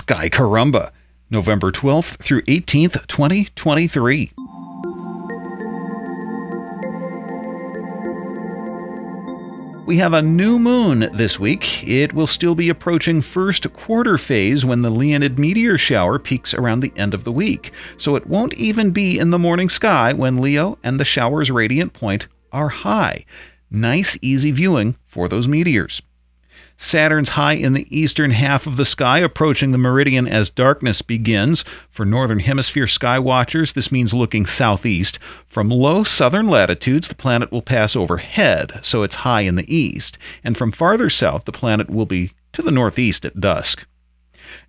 Sky Caramba, November 12th through 18th, 2023. We have a new moon this week. It will still be approaching first quarter phase when the Leonid meteor shower peaks around the end of the week. So it won't even be in the morning sky when Leo and the shower's radiant point are high. Nice, easy viewing for those meteors. Saturn's high in the eastern half of the sky, approaching the meridian as darkness begins. For northern hemisphere sky watchers, this means looking southeast. From low southern latitudes, the planet will pass overhead, so it's high in the east. And from farther south, the planet will be to the northeast at dusk.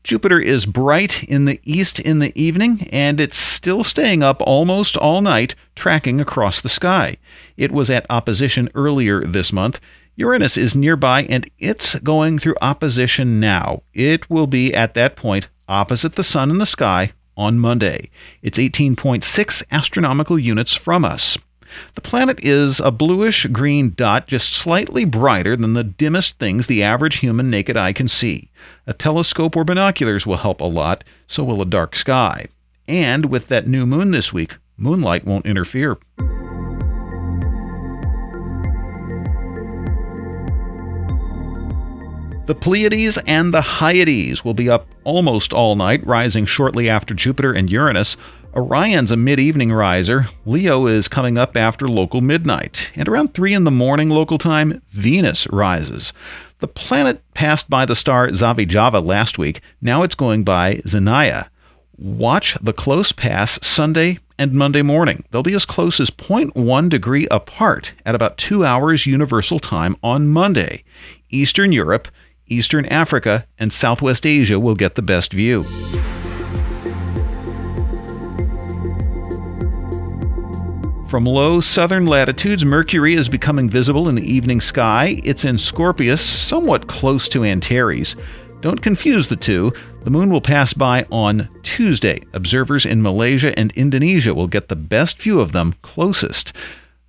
Jupiter is bright in the east in the evening, and it's still staying up almost all night, tracking across the sky. It was at opposition earlier this month. Uranus is nearby and it's going through opposition now. It will be at that point opposite the Sun in the sky on Monday. It's 18.6 astronomical units from us. The planet is a bluish green dot, just slightly brighter than the dimmest things the average human naked eye can see. A telescope or binoculars will help a lot, so will a dark sky. And with that new moon this week, moonlight won't interfere. The Pleiades and the Hyades will be up almost all night, rising shortly after Jupiter and Uranus. Orion's a mid evening riser. Leo is coming up after local midnight. And around 3 in the morning local time, Venus rises. The planet passed by the star Zavijava last week. Now it's going by Zaniah. Watch the close pass Sunday and Monday morning. They'll be as close as 0.1 degree apart at about 2 hours universal time on Monday. Eastern Europe, Eastern Africa, and Southwest Asia will get the best view. From low southern latitudes, Mercury is becoming visible in the evening sky. It's in Scorpius, somewhat close to Antares. Don't confuse the two. The moon will pass by on Tuesday. Observers in Malaysia and Indonesia will get the best view of them closest.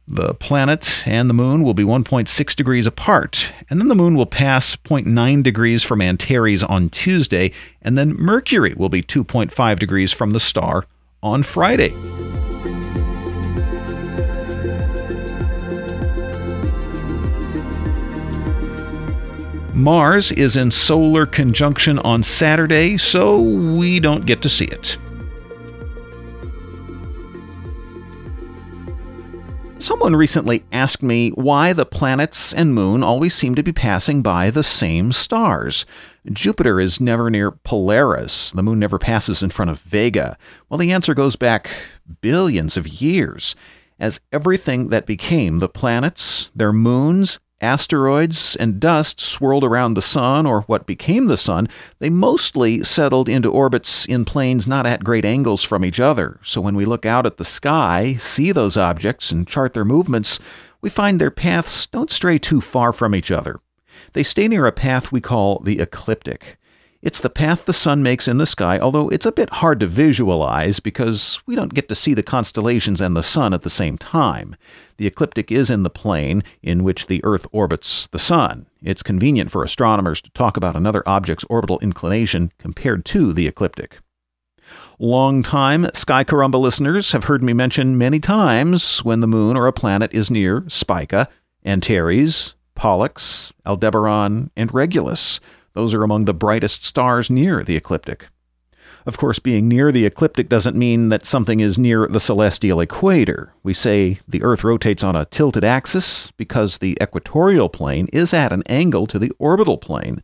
The planet and the moon will be 1.6 degrees apart, and then the moon will pass 0.9 degrees from Antares on Tuesday, and then Mercury will be 2.5 degrees from the star on Friday. Mars is in solar conjunction on Saturday, so we don't get to see it. Someone recently asked me why the planets and moon always seem to be passing by the same stars. Jupiter is never near Polaris. The moon never passes in front of Vega. Well, the answer goes back billions of years. As everything that became the planets, their moons, asteroids and dust swirled around the sun or what became the sun, they mostly settled into orbits in planes not at great angles from each other. So when we look out at the sky, see those objects, and chart their movements, we find their paths don't stray too far from each other. They stay near a path we call the ecliptic. It's the path the sun makes in the sky, although it's a bit hard to visualize because we don't get to see the constellations and the sun at the same time. The ecliptic is in the plane in which the Earth orbits the sun. It's convenient for astronomers to talk about another object's orbital inclination compared to the ecliptic. Long-time Sky Caramba listeners have heard me mention many times when the moon or a planet is near Spica, Antares, Pollux, Aldebaran, and Regulus. Those are among the brightest stars near the ecliptic. Of course, being near the ecliptic doesn't mean that something is near the celestial equator. We say the Earth rotates on a tilted axis because the equatorial plane is at an angle to the orbital plane.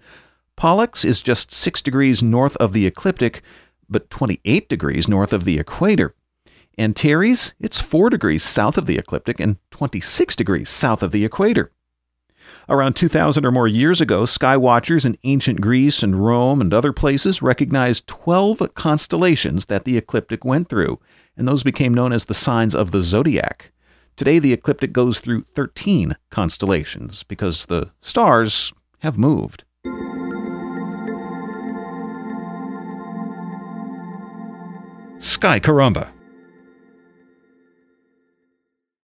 Pollux is just 6 degrees north of the ecliptic, but 28 degrees north of the equator. Antares, it's 4 degrees south of the ecliptic and 26 degrees south of the equator. Around 2,000 or more years ago, sky watchers in ancient Greece and Rome and other places recognized 12 constellations that the ecliptic went through, and those became known as the signs of the zodiac. Today, the ecliptic goes through 13 constellations because the stars have moved. Sky Caramba